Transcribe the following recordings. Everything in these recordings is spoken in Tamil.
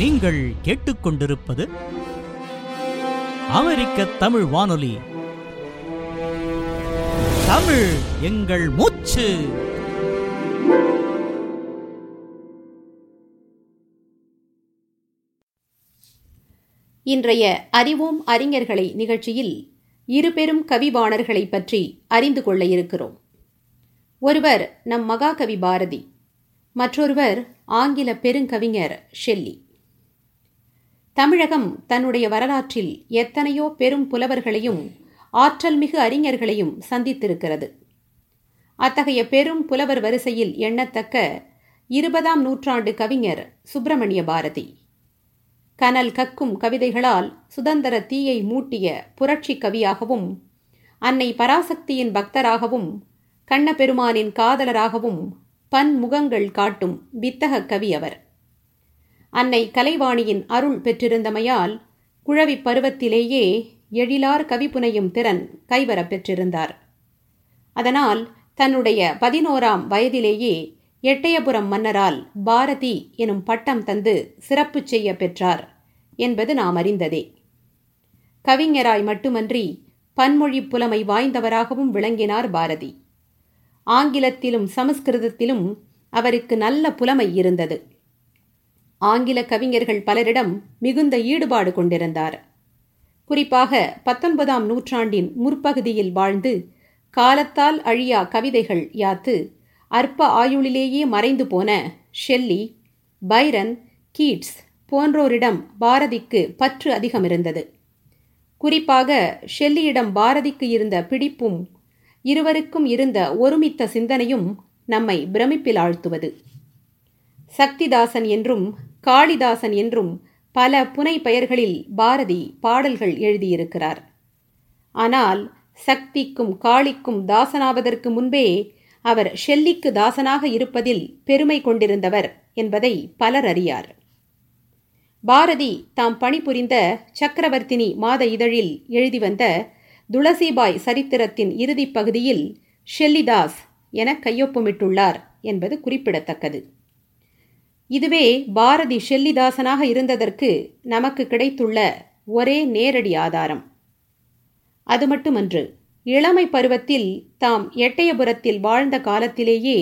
நீங்கள் கேட்டுக்கொண்டிருப்பது அமெரிக்க தமிழ் வானொலி. தமிழ் எங்கள் மூச்சு. இன்றைய அறிவோம் அறிஞர்களை நிகழ்ச்சியில் இரு பெரும் பற்றி அறிந்து கொள்ள இருக்கிறோம். ஒருவர் நம் மகாகவி பாரதி மற்றொருவர் ஆங்கில பெருங்கவிஞர் ஷெல்லி. தமிழகம் தன்னுடைய வரலாற்றில் எத்தனையோ பெரும் புலவர்களையும் ஆற்றல் மிகு அறிஞர்களையும் சந்தித்திருக்கிறது. அத்தகைய பெரும் புலவர் வரிசையில் எண்ணத்தக்க இருபதாம் நூற்றாண்டு கவிஞர் சுப்பிரமணிய பாரதி. கனல் கக்கும் கவிதைகளால் சுதந்திர தீயை மூட்டிய புரட்சி கவியாகவும் அன்னை பராசக்தியின் பக்தராகவும் கண்ணபெருமானின் காதலராகவும் பன்முகங்கள் காட்டும் வித்தக கவி அவர். அன்னை கலைவாணியின் அருள் பெற்றிருந்தமையால் குழவி பருவத்திலேயே எழிலார் கவிப்புனையும் திறன் கைவரப் பெற்றிருந்தார். அதனால் தன்னுடைய பதினோராம் வயதிலேயே எட்டயபுரம் மன்னரால் பாரதி எனும் பட்டம் தந்து சிறப்பு செய்ய பெற்றார் என்பது நாம் அறிந்ததே. கவிஞராய் மட்டுமன்றி பன்மொழி புலமை வாய்ந்தவராகவும் விளங்கினார் பாரதி. ஆங்கிலத்திலும் சமஸ்கிருதத்திலும் அவருக்கு நல்ல புலமை இருந்தது. ஆங்கில கவிஞர்கள் பலரிடம் மிகுந்த ஈடுபாடு கொண்டிருந்தார். குறிப்பாக பத்தொன்பதாம் நூற்றாண்டின் முற்பகுதியில் வாழ்ந்து காலத்தால் அழியா கவிதைகள் யாத்து அற்ப ஆயுளிலேயே மறைந்து போன ஷெல்லி பைரன் கீட்ஸ் போன்றோரிடம் பாரதிக்கு பற்று அதிகம் இருந்தது குறிப்பாக ஷெல்லியிடம் பாரதிக்கு இருந்த பிடிப்பும் இருவருக்கும் இருந்த ஒருமித்த சிந்தனையும் நம்மை பிரமிப்பில் ஆழ்த்துவது. சக்திதாசன் என்றும் காளிதாசன் என்றும் பல புனை பெயர்களில் பாரதி பாடல்கள் எழுதியிருக்கிறார். ஆனால் சக்திக்கும் காளிக்கும் தாசனாவதற்கு முன்பே அவர் ஷெல்லிக்கு தாசனாக இருப்பதில் பெருமை கொண்டிருந்தவர் என்பதை பலர் அறியார். பாரதி தாம் பணிபுரிந்த சக்கரவர்த்தினி மாத இதழில் எழுதி வந்த துளசிபாய் சரித்திரத்தின் இறுதிப் பகுதியில் ஷெல்லிதாஸ் என கையொப்பமிட்டுள்ளார் என்பது குறிப்பிடத்தக்கது. இதுவே பாரதி ஷெல்லிதாசனாக இருந்ததற்கு நமக்கு கிடைத்துள்ள ஒரே நேரடி ஆதாரம். அது மட்டுமன்று இளமை பருவத்தில் தாம் எட்டயபுரத்தில் வாழ்ந்த காலத்திலேயே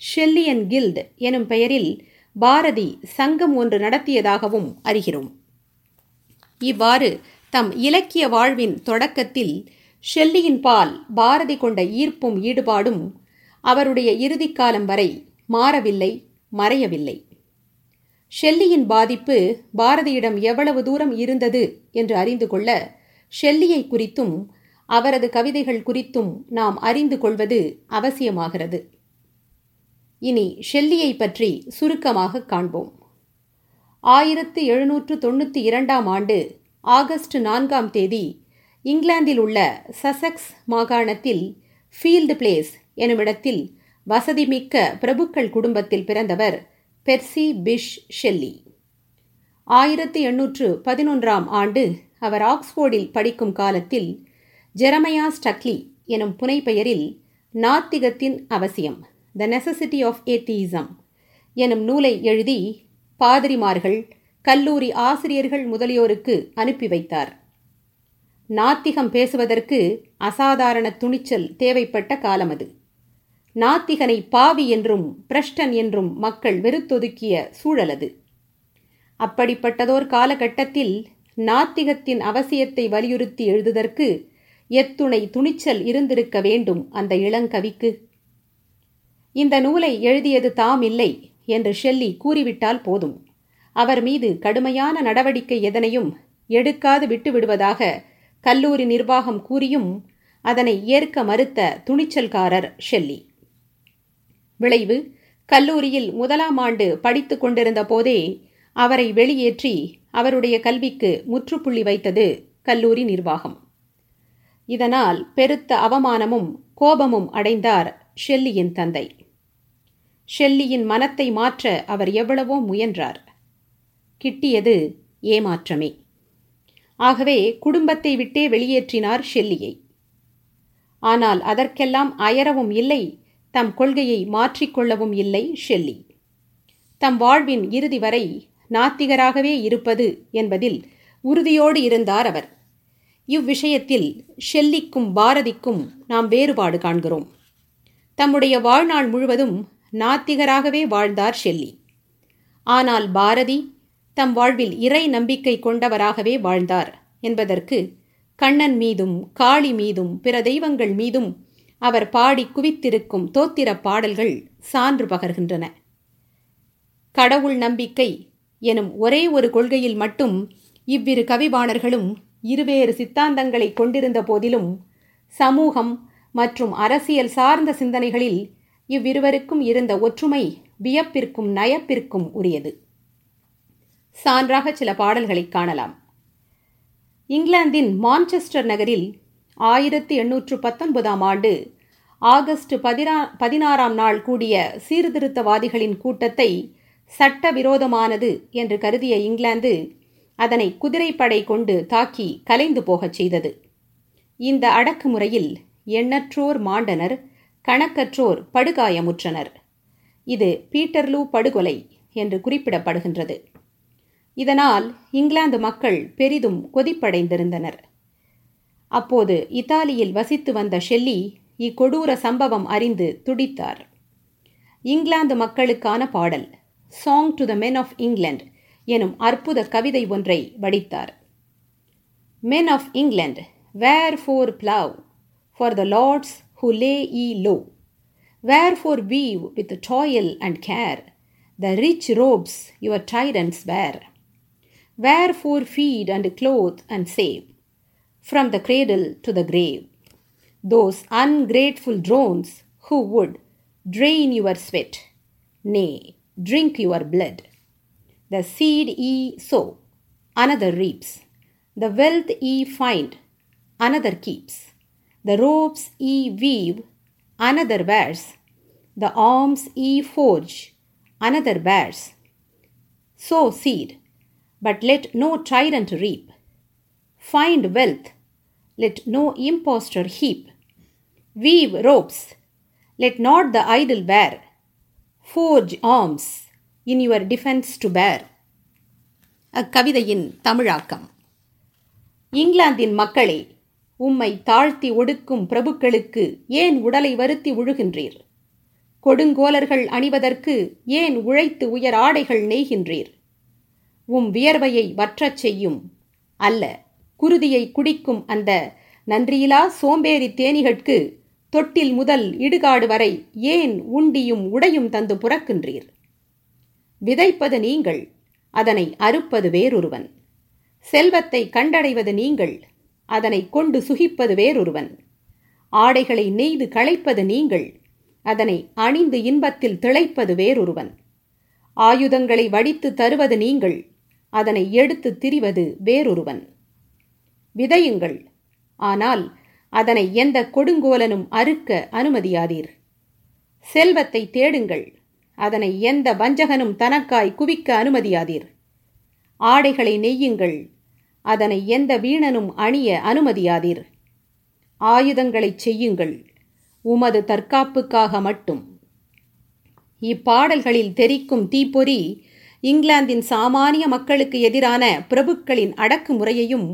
ஷெல்லியன் கில்ட் எனும் பெயரில் பாரதி சங்கம் ஒன்று நடத்தியதாகவும் அறிகிறோம். இவ்வாறு தம் இலக்கிய வாழ்வின் தொடக்கத்தில் ஷெல்லியின் பால் பாரதி கொண்ட ஈர்ப்பும் ஈடுபாடும் அவருடைய இறுதிக்காலம் வரை மாறவில்லை மறையவில்லை. ஷெல்லியின் பாதிப்பு பாரதியிடம் எவ்வளவு தூரம் இருந்தது என்று அறிந்து கொள்ள ஷெல்லியை குறித்தும் அவரது கவிதைகள் குறித்தும் நாம் அறிந்து கொள்வது அவசியமாகிறது. இனி ஷெல்லியை பற்றி சுருக்கமாக காண்போம். ஆயிரத்து எழுநூற்று தொண்ணூற்றி இரண்டாம் ஆண்டு ஆகஸ்ட் நான்காம் தேதி இங்கிலாந்தில் உள்ள சசக்ஸ் மாகாணத்தில் ஃபீல்டு பிளேஸ் எனுமிடத்தில் வசதிமிக்க பிரபுக்கள் குடும்பத்தில் பிறந்தவர் பெர்சி பிஷ் ஷெல்லி. ஆயிரத்தி எண்ணூற்று பதினொன்றாம் ஆண்டு அவர் ஆக்ஸ்போர்டில் படிக்கும் காலத்தில் ஜெரமையா ஸ்டக்லி எனும் புனைப்பெயரில் நாத்திகத்தின் அவசியம் த நெசசிட்டி ஆஃப் ஏத்தீசம் எனும் நூலை எழுதி பாதிரிமார்கள் கல்லூரி ஆசிரியர்கள் முதலியோருக்கு அனுப்பி வைத்தார். நாத்திகம் பேசுவதற்கு அசாதாரண துணிச்சல் தேவைப்பட்ட காலம் அது. நாத்திகனை பாவி என்றும் பிரஷ்டன் என்றும் மக்கள் வெறுத்தொதுக்கிய சூழல் அது. அப்படிப்பட்டதோர் காலகட்டத்தில் நாத்திகத்தின் அவசியத்தை வலியுறுத்தி எழுதுதற்கு எத்துணை துணிச்சல் இருந்திருக்க வேண்டும் அந்த இளங்கவிக்கு. இந்த நூலை எழுதியது தாம் இல்லை என்று ஷெல்லி கூறிவிட்டால் போதும். அவர் மீது கடுமையான நடவடிக்கை எதனையும் எடுக்காது விட்டுவிடுவதாக கல்லூரி நிர்வாகம் கூறியும் அதனை ஏற்க மறுத்த துணிச்சல்காரர் ஷெல்லி. விளைவு கல்லூரியில் முதலாம் ஆண்டு படித்து கொண்டிருந்த போதே அவரை வெளியேற்றி அவருடைய கல்விக்கு முற்றுப்புள்ளி வைத்தது கல்லூரி நிர்வாகம். இதனால் பெருத்த அவமானமும் கோபமும் அடைந்தார் ஷெல்லியின் தந்தை. ஷெல்லியின் மனத்தை மாற்ற அவர் எவ்வளவோ முயன்றார். கிட்டியது ஏமாற்றமே. ஆகவே குடும்பத்தை விட்டே வெளியேற்றினார் ஷெல்லியை. ஆனால் அதற்கெல்லாம் அயரவும் இல்லை தம் கொள்கையை மாற்றிக்கொள்ளவும் இல்லை ஷெல்லி. தம் வாழ்வின் இறுதி வரை நாத்திகராகவே இருப்பது என்பதில் உறுதியோடு இருந்தார் அவர். இவ்விஷயத்தில் ஷெல்லிக்கும் பாரதிக்கும் நாம் வேறுபாடு காண்கிறோம். தம்முடைய வாழ்நாள் முழுவதும் நாத்திகராகவே வாழ்ந்தார் ஷெல்லி. ஆனால் பாரதி தம் வாழ்வில் இறை நம்பிக்கை கொண்டவராகவே வாழ்ந்தார் என்பதற்கு கண்ணன் மீதும் காளி மீதும் பிற தெய்வங்கள் மீதும் அவர் பாடி குவித்திருக்கும் தோத்திர பாடல்கள் சான்று பகர்கின்றன. கடவுள் நம்பிக்கை எனும் ஒரே ஒரு கொள்கையில் மட்டும் இவ்விரு கவிபாணர்களும் இருவேறு சித்தாந்தங்களை கொண்டிருந்த போதிலும் சமூகம் மற்றும் அரசியல் சார்ந்த சிந்தனைகளில் இவ்விருவருக்கும் இருந்த ஒற்றுமை வியப்பிற்கும் நயப்பிற்கும் உரியது. சான்றாக சில பாடல்களை காணலாம். இங்கிலாந்தின் மான்செஸ்டர் நகரில் ஆயிரத்தி எண்ணூற்று பத்தொன்பதாம் ஆண்டு ஆகஸ்ட் பதினா பதினாறாம் நாள் கூடிய சீர்திருத்தவாதிகளின் கூட்டத்தை சட்டவிரோதமானது என்று கருதிய இங்கிலாந்து அதனை குதிரைப்படை கொண்டு தாக்கி கலைந்து போகச் செய்தது. இந்த அடக்குமுறையில் எண்ணற்றோர் மாண்டனர் கணக்கற்றோர் படுகாயமுற்றனர். இது பீட்டர்லூ படுகொலை என்று குறிப்பிடப்படுகின்றது. இதனால் இங்கிலாந்து மக்கள் பெரிதும் கொதிப்படைந்திருந்தனர். அப்போது இத்தாலியில் வசித்து வந்த ஷெல்லி இக்கொடூர சம்பவம் அறிந்து துடித்தார். இங்கிலாந்து மக்களுக்கான பாடல் song to the men of England எனும் அற்புத கவிதை ஒன்றை வடித்தார். Men of England wherefore plough for the lords who lay ye low wherefore weave with toil and care the rich robes your tyrants wear wherefore feed and clothe and save from the cradle to the grave, those ungrateful drones who would drain your sweat, nay, drink your blood. The seed ye sow, another reaps. The wealth ye find, another keeps. The ropes ye weave, another wears. The arms ye forge, another bears. Sow seed, but let no tyrant reap. Find wealth, let no impostor heap. Weave ropes, let not the idle bear. Forge arms in your defense to bear. அக்கவிதையின் தமிழாக்கம் இங்கிலாந்தின் மக்களே உம்மை தாழ்த்தி ஒடுக்கும் பிரபுக்களுக்கு ஏன் உடலை வருத்தி உழுகின்றீர் கொடுங்கோலர்கள் அணிவதற்கு ஏன் உழைத்து உயர் ஆடைகள் நெய்கின்றீர் உம் வியர்வையை வற்றச் செய்யும் அல்ல குருதியை குடிக்கும் அந்த நன்றியிலா சோம்பேறி தேனிகட்கு தொட்டில் முதல் இடுகாடு வரை ஏன் உண்டியும் உடையும் தந்து புறக்கின்றீர்? விதைப்பது நீங்கள் அதனை அறுப்பது வேறொருவன். செல்வத்தை கண்டடைவது நீங்கள் அதனை கொண்டு சுகிப்பது வேறொருவன். ஆடைகளை நெய்து களைப்பது நீங்கள் அதனை அணிந்து இன்பத்தில் திளைப்பது வேறொருவன். ஆயுதங்களை வடித்து தருவது நீங்கள் அதனை எடுத்து திரிவது வேறொருவன். விதையுங்கள். ஆனால் அதனை எந்த கொடுங்கோலனும் அறுக்க அனுமதியாதீர். செல்வத்தை தேடுங்கள். அதனை எந்த வஞ்சகனும் தனக்காய் குவிக்க அனுமதியாதீர். ஆடைகளை நெய்யுங்கள். அதனை எந்த வீணனும் அணிய அனுமதியாதீர். ஆயுதங்களைச் செய்யுங்கள். உமது தற்காப்புக்காக மட்டும். இப்பாடல்களில் தெரிக்கும் தீப்பொறி இங்கிலாந்தின் சாமானிய மக்களுக்கு எதிரான பிரபுக்களின் அடக்குமுறையையும்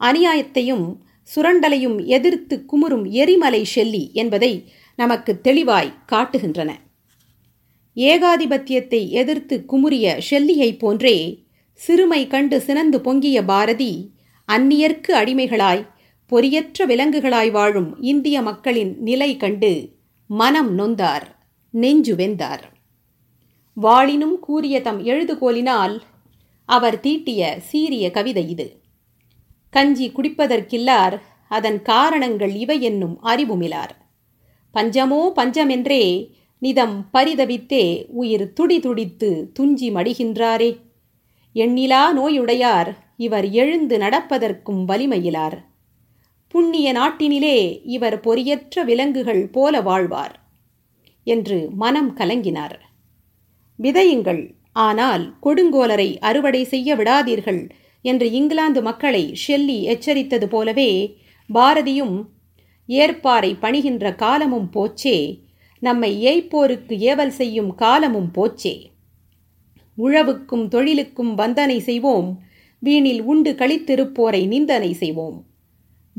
அநியாயத்தையும் சுரண்டலையும் எதிர்த்து குமுறும் எரிமலை ஷெல்லி என்பதை நமக்கு தெளிவாய் காட்டுகின்றன. ஏகாதிபத்தியத்தை எதிர்த்து குமுறிய ஷெல்லியைப் போன்றே சிறுமை கண்டு சினந்து பொங்கிய பாரதி அந்நியர்க்கு அடிமைகளாய் பொறியற்ற விலங்குகளாய் வாழும் இந்திய மக்களின் நிலை கண்டு மனம் நொந்தார் நெஞ்சு வெந்தார். வாளினும் கூறிய தம் எழுதுகோலினால் அவர் தீட்டிய சீரிய கவிதை இது. கஞ்சி குடிப்பதற்கில்லார் அதன் காரணங்கள் இவை என்னும் அறிவுமிலார். பஞ்சமோ பஞ்சமென்றே நிதம் பரிதவித்தே உயிர் துடி துடித்து துஞ்சி மடிகின்றாரே. எண்ணிலா நோயுடையார் இவர் எழுந்து நடப்பதற்கும் வலிமையிலார். புண்ணிய நாட்டினிலே இவர் பொறியற்ற விலங்குகள் போல வாழ்வார் என்று மனம் கலங்கினார். விதையுங்கள் ஆனால் கொடுங்கோலரை அறுவடை செய்ய விடாதீர்கள் என்று இங்கிலாந்து மக்களை ஷெல்லி எச்சரித்தது போலவே பாரதியும் ஏற்பாரை பணிகின்ற காலமும் போச்சே நம்மை ஏய்ப்போருக்கு ஏவல் செய்யும் காலமும் போச்சே. உழவுக்கும் தொழிலுக்கும் வந்தனை செய்வோம் வீணில் உண்டு கழித்திருப்போரை நிந்தனை செய்வோம்.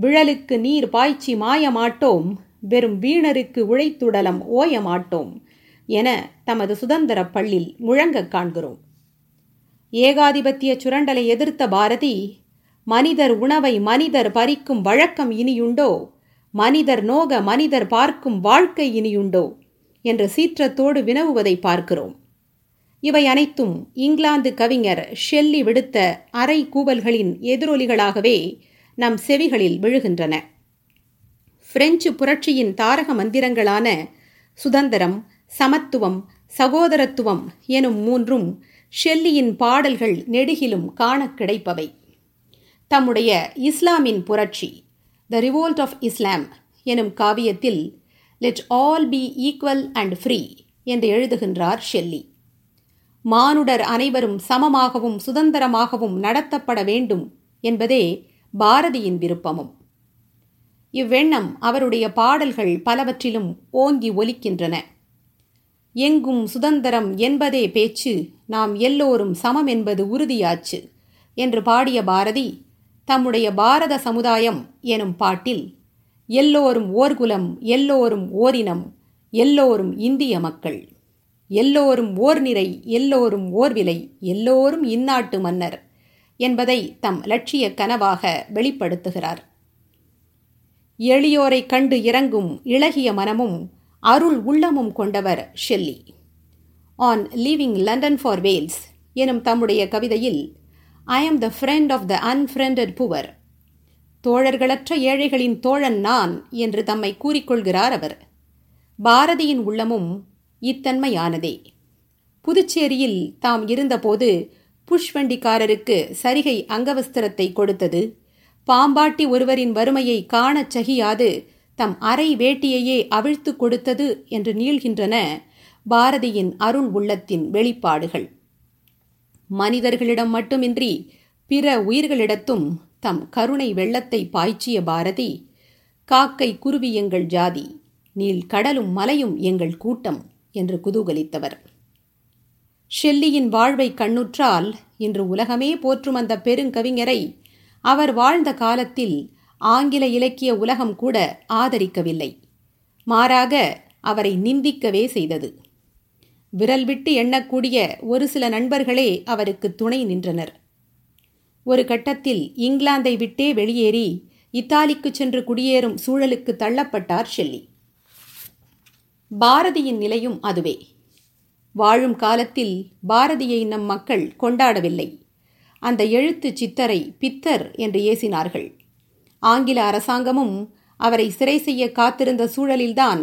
விழலுக்கு நீர் பாய்ச்சி மாயமாட்டோம் வெறும் வீணருக்கு உழைத்துடலம் ஓயமாட்டோம் என தமது சுதந்திர பள்ளில் முழங்கக் காண்கிறோம். ஏகாதிபத்திய சுரண்டலை எதிர்த்த பாரதி மனிதர் உணவை மனிதர் பறிக்கும் வழக்கம் இனியுண்டோ? மனிதர் நோக மனிதர் பார்க்கும் வாழ்க்கை இனியுண்டோ? என்ற சீற்றத்தோடு வினவுவதை பார்க்கிறோம். இவை அனைத்தும் இங்கிலாந்து கவிஞர் ஷெல்லி விடுத்த அரை கூவல்களின் எதிரொலிகளாகவே நம் செவிகளில் விழுகின்றன. பிரெஞ்சு புரட்சியின் தாரக மந்திரங்களான சுதந்திரம் சமத்துவம் சகோதரத்துவம் எனும் மூன்றும் ஷெல்லியின் பாடல்கள் நெடுகிலும் காண கிடைப்பவை. தம்முடைய இஸ்லாமின் புரட்சி த ரிவோல்ட் ஆஃப் இஸ்லாம் எனும் காவியத்தில் let all be equal and free என்று எழுதுகின்றார் ஷெல்லி. மானுடர் அனைவரும் சமமாகவும் சுதந்திரமாகவும் நடத்தப்பட வேண்டும் என்பதே பாரதியின் விருப்பமும். இவ்வெண்ணம் அவருடைய பாடல்கள் பலவற்றிலும் ஓங்கி ஒலிக்கின்றன. எங்கும் சுதந்திரம் என்பதே பேச்சு. நாம் எல்லோரும் சமம் என்பது உறுதியாச்சு. என்று பாடிய பாரதி தம்முடைய பாரத சமுதாயம் எனும் பாட்டில் எல்லோரும் ஓர்குலம் எல்லோரும் ஓரினம் எல்லோரும் இந்திய மக்கள் எல்லோரும் ஓர் நிறை எல்லோரும் ஓர்விலை எல்லோரும் இந்நாட்டு மன்னர் என்பதை தம் லட்சிய கனவாக வெளிப்படுத்துகிறார். எளியோரை கண்டு இறங்கும் இளகிய மனமும் அருள் உள்ளமும் கொண்டவர் Shelley. On leaving London for Wales எனும் தம்முடைய கவிதையில் I am the friend of the unfriended poor தோழர்களற்ற ஏழைகளின் தோழன் நான் என்று தம்மை கூறிக்கொள்கிறார் அவர். பாரதியின் உள்ளமும் இத்தன்மையானதே. புதுச்சேரியில் தாம் இருந்தபோது புஷ்வண்டிக்காரருக்கு சரிகை அங்கவஸ்திரத்தை கொடுத்தது பாம்பாட்டி ஒருவரின் வறுமையை காணச் சகியாது தம் அரை வேட்டியையே அவிழ்த்து கொடுத்தது என்று நீள்கின்றன பாரதியின் அருள் உள்ளத்தின் வெளிப்பாடுகள். மனிதர்களிடம் மட்டுமின்றி பிற உயிர்களிடத்தும் தம் கருணை வெள்ளத்தை பாய்ச்சிய பாரதி காக்கை குருவி எங்கள் ஜாதி நீள் கடலும் மலையும் எங்கள் கூட்டம் என்று குதூகலித்தவர். ஷெல்லியின் வாழ்வை கண்ணுற்றால் இன்று உலகமே போற்றும் அந்த பெருங்கவிஞரை அவர் வாழ்ந்த காலத்தில் ஆங்கில இலக்கிய உலகம் கூட ஆதரிக்கவில்லை. மாறாக அவரை நிந்திக்கவே செய்தது. விரல் விட்டு எண்ணக்கூடிய ஒரு சில நண்பர்களே அவருக்கு துணை நின்றனர். ஒரு கட்டத்தில் இங்கிலாந்தை விட்டே வெளியேறி இத்தாலிக்கு சென்று குடியேறும் சூழலுக்கு தள்ளப்பட்டார் ஷெல்லி. பாரதியின் நிலையும் அதுவே. வாழும் காலத்தில் பாரதியை நம் மக்கள் கொண்டாடவில்லை. அந்த எழுத்து சித்தரை பித்தர் என்று ஏசினார்கள். ஆங்கில அரசாங்கமும் அவரை சிறை செய்ய காத்திருந்த சூழலில்தான்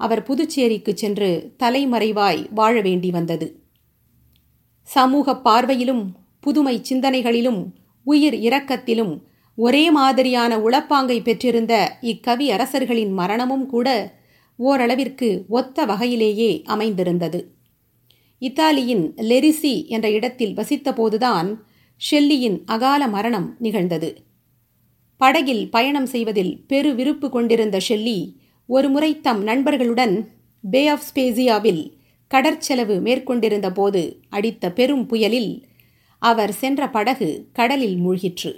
அவர் புதுச்சேரிக்கு சென்று தலைமறைவாய் வாழ வேண்டி வந்தது. சமூக பார்வையிலும் புதுமை சிந்தனைகளிலும் உயிர் இரக்கத்திலும் ஒரே மாதிரியான உளப்பாங்கை பெற்றிருந்த இக்கவி அரசர்களின் மரணமும் கூட ஓரளவிற்கு ஒத்த வகையிலேயே அமைந்திருந்தது. இத்தாலியின் லெரிசி என்ற இடத்தில் வசித்தபோதுதான் ஷெல்லியின் அகால மரணம் நிகழ்ந்தது. படகில் பயணம் செய்வதில் பெரு விருப்பு கொண்டிருந்த ஷெல்லி ஒருமுறை தம் நண்பர்களுடன் பே ஆஃப் ஸ்பேசியாவில் கடற்செலவு மேற்கொண்டிருந்த போது அடித்த பெரும் புயலில் அவர் சென்ற படகு கடலில் மூழ்கிற்று.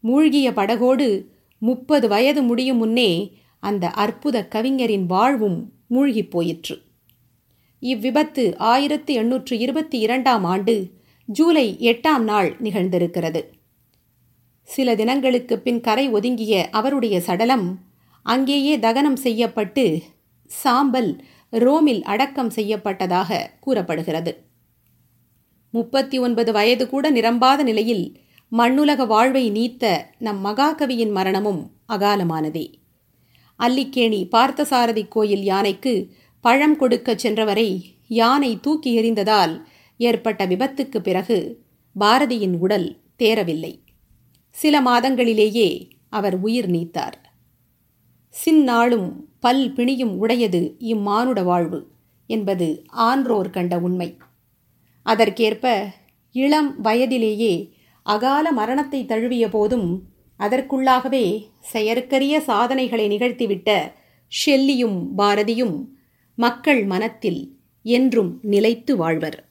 மூழ்கிய படகோடு முப்பது வயது முடியும் முன்னே அந்த அற்புத கவிஞரின் வாழ்வும் மூழ்கிப் போயிற்று. இவ்விபத்து ஆயிரத்து எண்ணூற்று இருபத்தி இரண்டாம் ஆண்டு ஜூலை எட்டாம் நாள் நிகழ்ந்திருக்கிறது. சில தினங்களுக்கு பின் கரை ஒதுங்கிய அவருடைய சடலம் அங்கேயே தகனம் செய்யப்பட்டு சாம்பல் ரோமில் அடக்கம் செய்யப்பட்டதாக கூறப்படுகிறது. முப்பத்தி ஒன்பது வயது கூட நிரம்பாத நிலையில் மண்ணுலக வாழ்வை நீத்த நம் மகாகவியின் மரணமும் அகாலமானதே. அல்லிக்கேணி பார்த்தசாரதி கோயில் யானைக்கு பழம் கொடுக்கச் சென்றவரை யானை தூக்கி எறிந்ததால் ஏற்பட்ட விபத்துக்கு பிறகு பாரதியின் உடல் தேரவில்லை. சில மாதங்களிலேயே அவர் உயிர் நீத்தார். சின்னாளும் பல் பிணியும் உடையது இம்மானுட வாழ்வு என்பது ஆன்றோர் கண்ட உண்மை. அதற்கேற்ப இளம் வயதிலேயே அகால மரணத்தை தழுவிய போதும் அதற்குள்ளாகவே செயற்கரிய சாதனைகளை நிகழ்த்திவிட்ட ஷெல்லியும் பாரதியும் மக்கள் மனத்தில் என்றும் நிலைத்து வாழ்வர்.